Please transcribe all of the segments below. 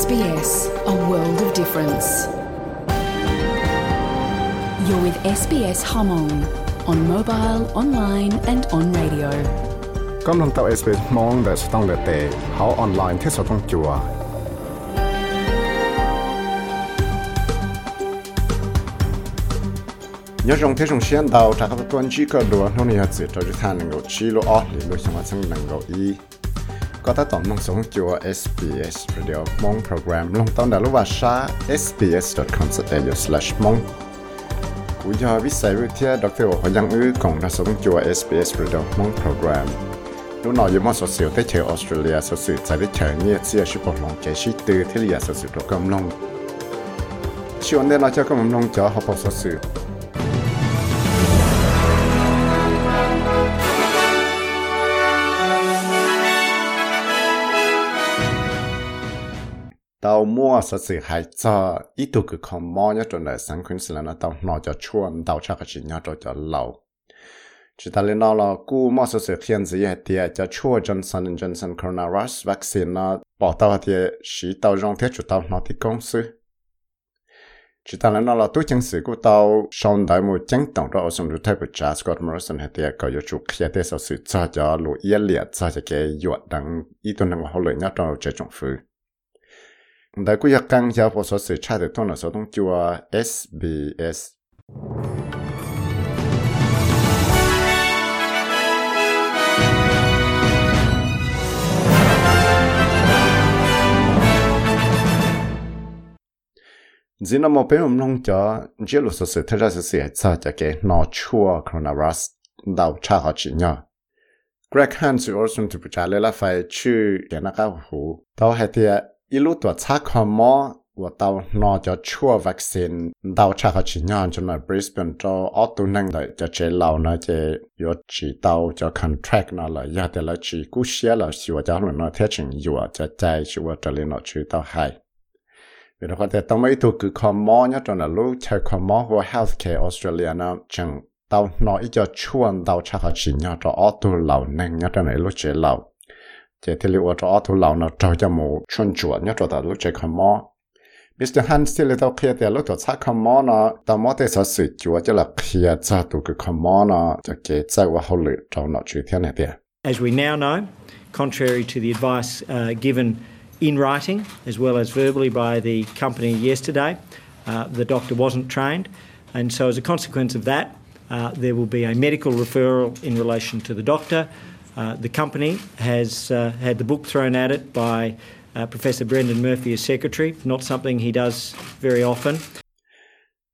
SBS, a world of difference. You're with SBS Hmong on mobile, online, and on radio. กำลังเต่า SBS มองแต่สต้องเลเตเขาออนไลน์ที่สต้องจัวnhớ trong thế trong xuyên đầu trả các tuần chỉ có đùa nó này chỉ cho chúng ta năng够chỉ lo ở lý lo xong mà chẳng năng够ý có ta tổng năng sống chùa SBS Radio mong program. Long tông đã lúc sbs.com.au mong. Cú giờ biết sai với thia đọc theo họ yang ư cộng đã sống chùa SBS Radio mong program. Lúc nào dùng một số siêu tới chơi Australia, số sự tại đi chơi nhẹ chia sự bổ lòng cái sĩ từ thế là số sự đồ cầm long. Chiều nay nó cho cầm long cho học số sự tàu mua sợ sự hại cho ít tu cứ không mua nhá trong đời sáng khuyến là nó tàu nó cho chuan tàu chắc chỉ nhá cho cho lâu chỉ ta lên nó là cú mua sợ sự hiện gì hết thì cho chua Johnson Johnson coronavirus vaccine nó bỏ tàu thì chỉ tàu rong thiết chủ tàu nó thì công sư chỉ ta lên nó là tôi chứng sự của tàu sau đại một chứng tổng đó ở trong lúc thay của Charles Scott Morrison hết thì có yêu chủ khi thế sở sự cho cho lũ yên liệt cho cái yuột đằng ít tuần năng hậu lợi nhất trong chế trọng phứ đại ku giặc căng giáo phổ số sự tra được thông là số thông SBS Zina mo pe bên nong cha chỉ lúc số sự thế ra sự sự cho cho cái nó chua coronavirus đào cha ha chi nya. Greg Hans also to 一路ตัวชาคอมอว่าเตานอจะชั่ววัคซีนเตาชาเขาฉีดยอนจนในบริสเบนจะออตุนังเลยจะเจเรานะเจยอฉีเตาจะคอนแทรคนะเลยยาแต่ละฉีกู้เชียเราชิวจะหนุนนอเทชิงอยู่จะใจชิวจะเรียนนอชีเตาไฮเวลาคนแต่ต้องไม่ถูกคือคอมอเนี่ยจนนะลูกใช้คอมอหัว healthcare ออสเตรเลียนะจังเตานออีจะชวนเตาชาเขาฉีดยอนจะออตุเหล่านังเนี่ยจนในลูกเจเรา chỉ thì liệu cho auto lão nó cho cho một chuyên chuột nhá cho tao lúc chơi có mò Mr. Hans thì tao kia thì lúc tao chắc có mò nó tao mò thì sao sự chuột cho là kia cho tụ cứ có mò nó cho cái tạiว่า好lợi cho nó chuyện thế này thế As we now know, contrary to the advice uh, given in writing as well as verbally by the company yesterday, uh, the doctor wasn't trained. And so, as a consequence of that, uh, there will be a medical referral in relation to the doctor. Uh, the company has uh, had the book thrown at it by uh, Professor Brendan Murphy as secretary, not something he does very often.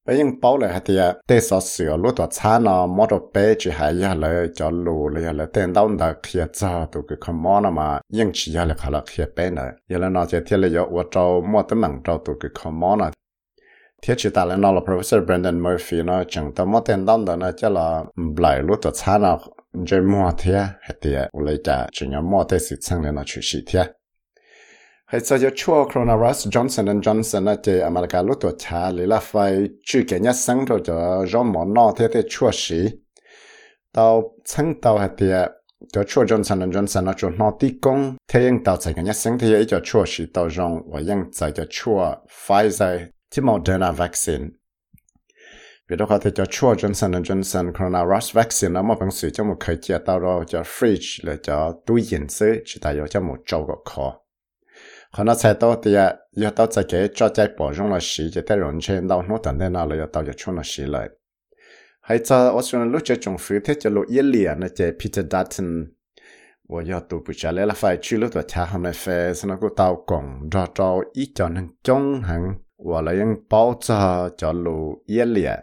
bây giờ bảo lại thì uh, tê sợ sửa lúc đó cha nó mua đồ bé chỉ hay ya lại cho lù lại lại tên đâu đã kia cha tụ cái không mua nó mà nhưng chỉ ya lại khá là kia này ya lại nó chỉ thiết lại yo cho mua tấm bằng cho tụ cái không mua nó. Thiết chỉ ta lại nó là Professor Brendan Murphy nó chẳng tao mua tên đâu đó nó cho là lại lúc đó cha nó chỉ sự sang lên sĩ sao cho chua coronavirus, Johnson and Johnson á thì America lúc tuổi cha lấy là phải chữ cái nhất sinh rồi cho do món nọ thế thế chua xí tao chân tao thì cho chua Johnson and Johnson nó cho nó tí công thế nhưng tao chạy cái nhất sinh thì ấy cho chua xí tao rong và nhưng chạy cho chua Pfizer thì Moderna vaccine. vì đó có thể cho chua Johnson and Johnson coronavirus vaccine nó mà bằng sự cho một khởi chia tao rồi cho fridge là cho túi yên sứ chỉ tại cho một châu cái kho 可能才到的要到这个抓在保重了时，就在人圈到那等待那了要到就出了时来。还在我说录这种飞贴就录一年了，这 Peter Dutton，我要读不下来了，phải 去了多查他们飞，是那个到讲抓着一叫能中行，我来用包着叫录一年，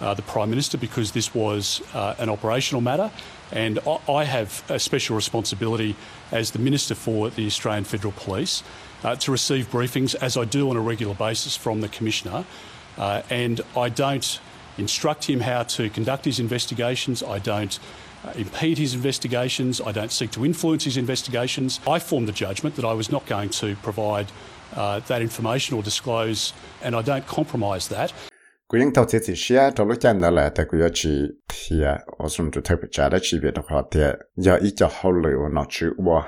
uh, the Prime Minister because this was uh, an operational matter, and I, I have a special responsibility as the Minister for the Australian Federal Police uh, to receive briefings, as I do on a regular basis from the Commissioner, uh, and I don't instruct him how to conduct his investigations. I don't impede his investigations. I don't seek to influence his investigations. I formed the judgment that I was not going to provide uh, that information or disclose, and I don't compromise that. กูยังทอเสียสิเชียทอรู้จันนั่นแหละแต่กูยังชีเทียอสมจุเทปจ่าได้ชีวิตของเทียอย่าอีจะเขาเลยว่านอชื่อว่า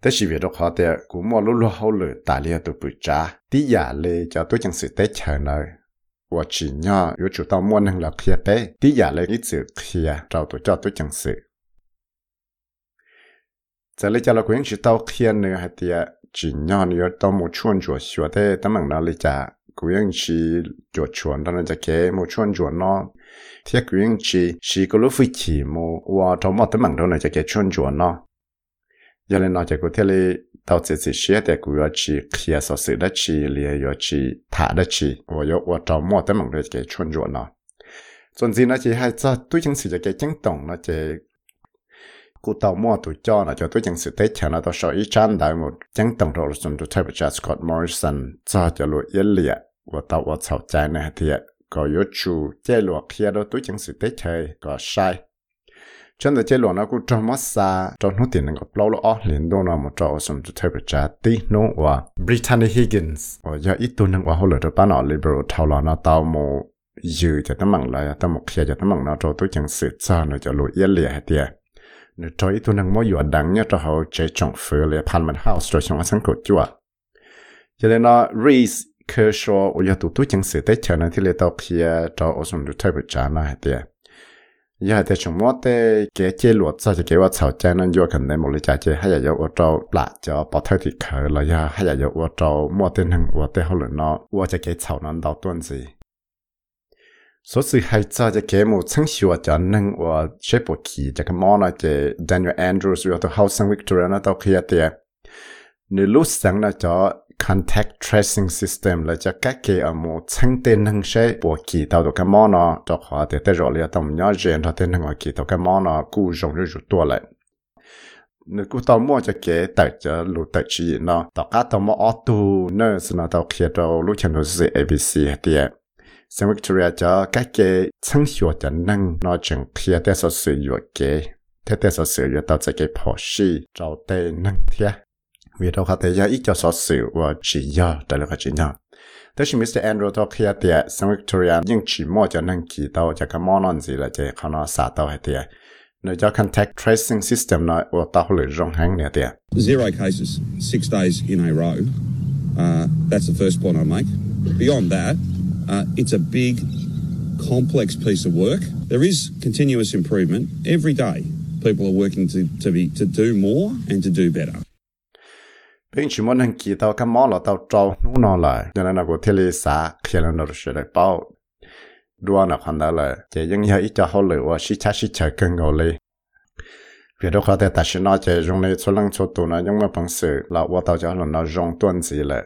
แต่ชีวิตของเทียกูมัวรู้รู้เขาเลยตาเลียตัวปุจ่าที่อย่าเลยจะตัวจังสือเตะเฉยเลยว่าชีเนี่ยอยู่จุดต้องมัวนั่งหลับเทียเป้ที่อย่าเลยอีสือเทียเราตัวเจ้าตัวจังสือจะเลยจะเราควรจะต้องเทียนเนื้อเทีย chỉ cho chuẩn đó là cái một chuẩn chuẩn nó thì quyền chỉ chỉ có lúc phi chỉ một và trong một tấm bằng đó là cái chuẩn chuẩn nó giờ lên nó chỉ có thể là tao chỉ chỉ xe để cũng có chỉ kia sở sự đó chỉ liền có chỉ thả đó chỉ và có và trong một tấm bằng đó cái chuẩn chuẩn nó còn cú tàu mua tụ cho nó cho tôi chẳng sự tết chờ nó tao sợ ý chán đại một chẳng tổng rồi xong tôi thấy bị Scott Morrison cho cho lụi yên liệt và tàu và chào trái này thì có yếu chú chế lụa kia đó tôi chẳng sự tết chơi có sai. Chân chế lụa nó cũng trong mất xa trong nút tiền nó lâu lo liền đô nó một trò, xong tôi thấy bị trả tí nó và Brittany Higgins. Và giờ ít tuần nó hồi lửa bán nó liberal thảo lo nó tao cho tấm cho tấm nó cho cho nó cho liệt nếu cho ít tu năng mỗi dụ đắng nhá, cho họ chế trọng phở lệ pan mình house cho chúng ta sáng cột chưa cho nên nó, Reese, Kershaw ở nhà tụ tụ chẳng sự tới chờ nên thì lệ tao kia cho ở sông được thay bữa trả nó hết tiệt giờ thì chúng mua tê kế chế luật sao thì cái vật sao cha nên vô cần nên một lý giải chế hay là do ở trâu lạ cho, bỏ thay thì khởi là do, hay là do ở trâu mua tê năng ở tê họ là nó ở cái cái sao nó đầu tuần gì. 所以系就只节目称笑话就能我写部剧就咁样啦，就 Daniel Andrews 有到 Housing Victoria 那到佢一啲，你录上啦就 contact tracing system 啦就các cái ở một称tên năng写部剧到到咁样啦，就话嘅得咗你到唔要人到tên năng我剧到咁样啦，故容易就多啦。你估到么就嘅大家录得起呢？大家到么 auto nurse 呢？到佢到录前头是 ABC 啲。 San Victoria cho các cái chân hiệu cho năng nó chừng kia để sở sử dụng kế thế để sở sử dụng tạo ra cái phổ sĩ trào tế năng thế vì đâu có thể ra ít cho sở sử và chỉ do tại là chỉ nhau thế thì Mr. Andrew cho kia thì San Victoria nhưng chỉ mua cho năng kỳ tao cho cái món ăn gì là chỉ khó nó xả tao hay thì nếu cho contact tracing system nó và tao hồi rong hàng nè thì Zero cases, six days in a row. Uh, that's the first point I make. Beyond that, Uh, it's a big, complex piece of work. There is continuous improvement every day. People are working to, to, be, to do more and to do better. bên chỉ muốn hàng kỳ tàu cái món là tàu trâu nú nó lại cho nên là của thiết lý xã khi là nó sẽ được bao đua nó hoàn đó là chỉ những cái ít cho hậu lửa và xí chá xí chờ cân ngầu lên việc đó có thể ta sẽ nói chỉ dùng này số lần số tụ nó nhưng mà bằng sự là qua tàu cho nó dùng tuần gì lại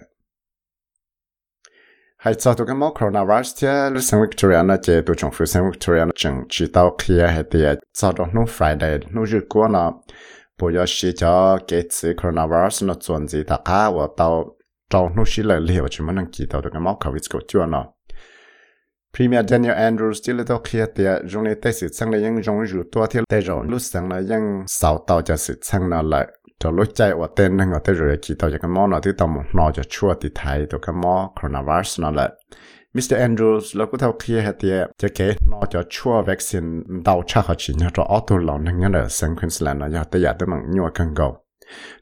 hay cho tôi cái mốc coronavirus thì lúc sang Victoria nó chỉ tôi chọn phu sang Victoria nó chừng chỉ tao kia hay thì cho đó nó Friday nó rước qua nó bây giờ chỉ cho cái chữ coronavirus nó chuẩn gì ta cả và tao tao nó chỉ là liệu chỉ mà năng chỉ tao tụi cái mốc covid của chưa nó Premier Daniel Andrews chỉ là tao kia thì dùng để tay sự sang là những dùng rượu tua thì tay rồi lúc sang là những sáu cho sự sang nó lại cho lúc chạy ở tên năng ở tên rồi chỉ tàu cho cái món nào thì tao một nó cho chua thì thấy tao cái món coronavirus nó lại Mr. Andrews là cũng thao kia hết thì cho cái nó cho chua vaccine đau chắc họ chỉ nhớ cho auto lòng năng nhớ là sang Queensland là giờ tới giờ tới bằng nhiều cần go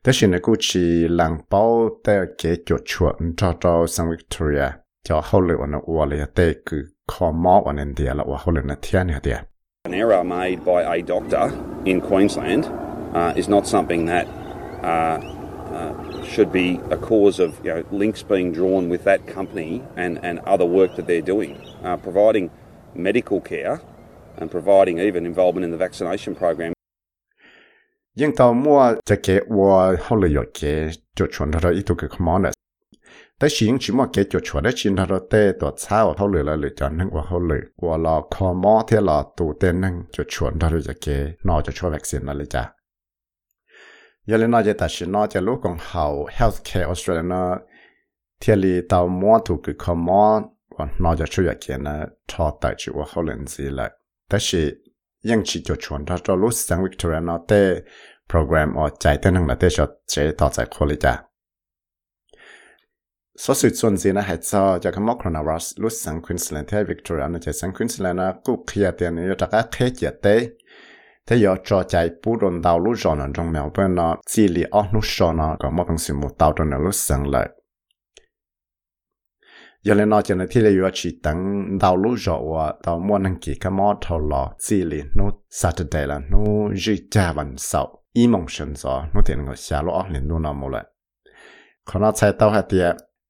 thế thì nó cũng chỉ làm bao tay cái cho chua cho cho sang Victoria. Cho hậu lửa nó qua lại tới cứ khó mò ở nên địa là qua hậu lửa nó thiên hết thì An error made by a doctor in Queensland uh, is not something that uh, uh, should be a cause of you know, links being drawn with that company and, and other work that they're doing. Uh, providing medical care and providing even involvement in the vaccination program. Nhưng tao mua cho cái wa hậu lửa cái cho chuẩn đó ít cái commandแต่สิ่งที่มันเกิดจาก แต่สิ่งชิมว่าเกจชวนได้ชินทารเตตัวเช้าเท่าเลยละเลยจันนึงว่าเขาเลยว่าเราคอมอเทลอตูเต้นนึงจะชวนทารจะเกนอจะช่วยวัคซีนนั่นเลยจ้ะยาเลนอจะตัดสินนอจะรู้ของเขา healthcare Australia นะเทียลีตาวมอถูกคือคอมอว่านอจะช่วยัเกนะทอตัดชิว่าเขาเล่นสิเลยแต่สิยังชิจะชวนทารรู้สังวิกตอเรียนอเต้โปรแกรมออกใจเต้นนึงละเต้ชดเจต่อใจคนเลยจ้ะ sự chuẩn gì nó hay cho cho cái mốc coronavirus lúc sang Queensland thế Victoria nó chạy sang Queensland nó cũng kia tiền nó cho các khế chế tê thế giờ cho chạy bù đồn đào lúc rồi nó trong mèo bên nó chỉ lý ở lúc rồi nó có một bằng sự một tàu trong nó lúc sang lại giờ lên nói cho nên thì là yêu chỉ等到路上我到莫能给个摩托了，这里侬 Saturday 了，侬日加晚上，一梦选择，侬点个下落二零路那么了，可能才到下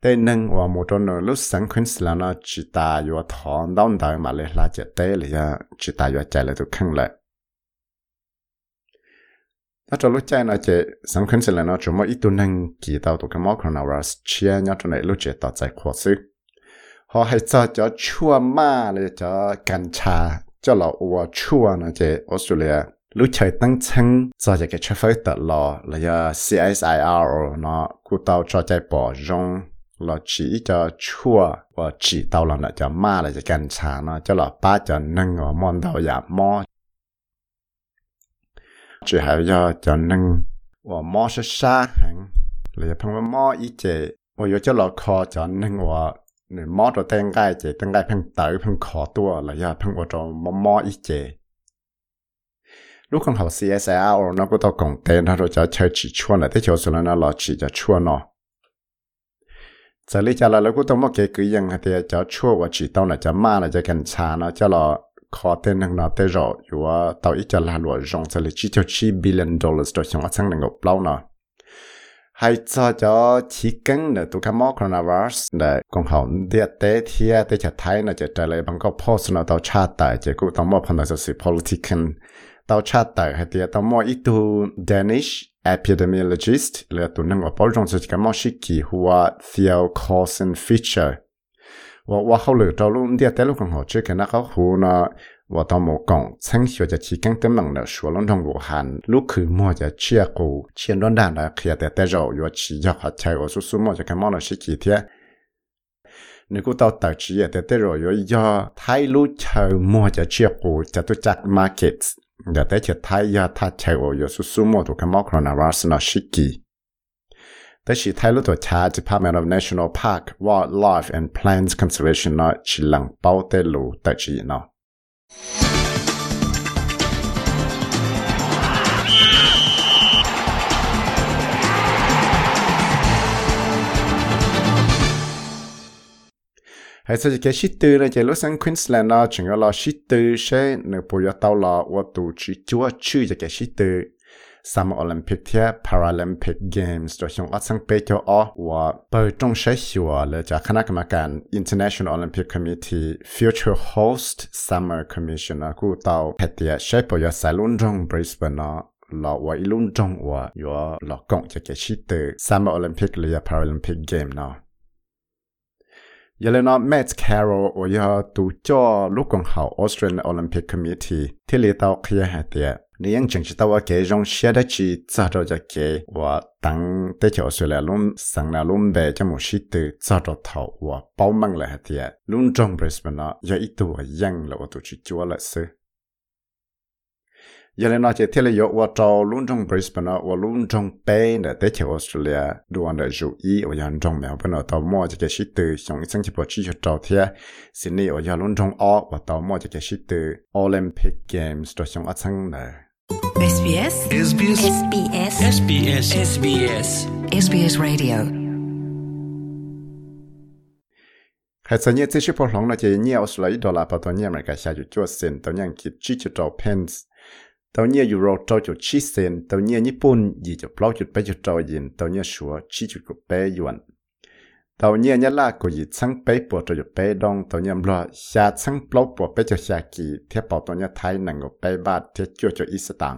thế nâng và một trong nửa lúc sáng khuyên là nó chỉ ta vừa thọn đón đời mà lại là chạy tế là do chỉ ta vừa chạy lại tụ khăn lại nó cho lúc chạy nó chạy sáng khuyên là nó chủ mới ít tu nâng kỳ tao tụ cái móc nào ra chia nhau trong này lúc chạy tao chạy khó xứ. Họ hay cho cho chua ma là cho canh trà, cho là ua chua nó chạy Australia. Lúc trời tăng chân cho cái cái chế phái tật lò là do CSIR nó cụ tao cho chạy bỏ rong. เอาฉีจะชั่วว่าฉีเตาหลังจะมาเลยจะกันชาเนาะจะหล่อป้าจะนึ่งอ๋อมอนเตาอย่ามอจะหายาจะนึ่งว่ามอชะชาหังหรืพังว่ามออีเจว่าอยู่จะหล่อคอจะนึ่งว่าหนึ่งมอตัวแตงไก่เจแตงไก่พังเต๋อพังขอตัวเลยาพังว่าจะมอมออีเจลูกของเขา CSR เราก็ต้องกงเต้นเราจะเชิญชีชวนเลยที่เชียวสุนันเราชีจะชั่วเนาะ giờ lý cho là lúc tôi mất cái cứ yên thì cháu chua và chỉ tao là cháu ma là cháu cần cha nó cho là khó tên năng nó tới rồi dù tao là lúa rong giờ chỉ cho chi billion dollars cho chúng ta năng gộp lâu nọ hay cho cho chỉ cần là tụi cái mỏ coronavirus để còn hậu địa tế thì tế chả thấy là chả trả lời bằng cái post nó tao cha tại chỉ cũng tao là sự politician tao cha tại hay thì tao mua ít tu Danish epidemiologist là tu nâng ở bảo trong sự cái mong sĩ kỳ hua Theo Carson Fisher. Và và hậu lửa trâu luôn đi tới lúc còn họ chơi cái nó có hù nó và tao một con sáng hiểu cho chỉ cần tấm bằng là số lần trong vũ hàn lúc cứ mua cho chia cụ chiến đoán đàn là khi tới tới rồi và chỉ cho họ chơi và số số mua cho cái mong là sĩ kỳ thế nếu cô tao tạo chỉ là tới tới rồi và do thay lúc chờ mua cho chia cụ cho tôi chắc ja teče taija tače o jo su sumo to kamokro na rasna shiki. Teši tajlu to cha Department of National Park Wildlife and Plants Conservation na chilang pao te lu teči no. 起呢。hay sao cái shit từ là cái lúc sang Queensland nó chỉ là shit từ sẽ nếu bây giờ tao là 我 tổ chức chúa chữ cái shit từ Summer Olympic 贴 Paralympic Games 就像我曾被叫哦，我被中学学了，就看那个嘛干 International Olympic Committee Future Host Summer Commission 啊，顾到黑的谁不要在伦敦 Brisbane 啊。老我一轮中我有老公就给是的 Summer Olympic 里 Paralympic ยเลนอแมทแคโรโอยาตูจ่อลูกของเขาออสเตรเลียโอลิมปิกคอมมิตี้ที่เลตาเคลียหาเตียนี่ยังจังชิตาวาเกยงเชียดจีจาดจะเกว่าตั้งเตจออสเตรเลียลุมสังนาลุมเบจมูชิตจาดเทาว่าเป้ามังเลยหาเตียลุนจงบริสเบนอยาอีตัวยังเลวตัวชิจัวละซื้อ 原来那些天里有我找龙中 Brisbane 我龙中北的得去 Australia 路上的如意我要中苗不能到末这个是的上一星期不继续找天悉尼我要龙中二我到末这个是的 Olympic Games 都上一层的。SBS SBS SBS SBS SBS SBS Radio 还是你这些不同了，就你要是来一多啦，把到你们个下就做先，到你去几就找 ตอนนี้อยู่เราเจ้าจุดชี้เซนตอนนี้ญี่ปุ่นยีจุดเปล่าจุดไปจุดเจ้ยินตอนนี้ชัวชี้จุดกับเปยวนตอนนี้ยะลาก็ยีชั้งไปปวดจุดเปดองตอนนี้มรอชาชั้งเปล่าปวดไปจุดชากีเทียบปอตอนนี้ไทยหนังกับเปบาทเทียบจุดจุดอีสตัง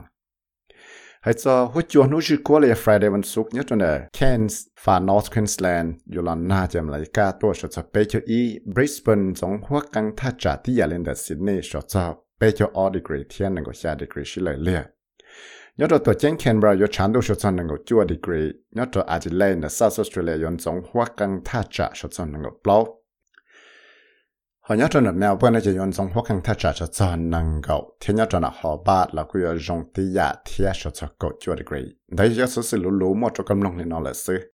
ให้จะหัวจวนนู้ชื่อกัวเลยฟรายเดย์วันศุกร์เนี่ยตัวเนี่ยเคนส์ฟาร์นอร์ทควีนสแลนอยู่ลอน้าจำเลยกาตัวชดจะไปจุดอีบริสเบนสองหัวกังท่าจ่าที่ยาเลนเดอร์ซิดนีย์ชดจะ bé cho all degree thiên năng của xa degree xí lời liệt nhớ rồi tổ chức Canberra có chán đồ số chọn năng chua degree nhớ rồi Adelaide là South Australia yon giống hoa căng tha trả số chọn năng bao họ nhớ rồi nợ bữa nay chỉ yon trong hoa căng thắt trả cho cho năng gạo thiên nhớ rồi nó họ ba là cứ dùng tí giả thiệt cho cho cột cho degree đấy giờ sự sự lú lú một cho cầm lòng lên nó là sư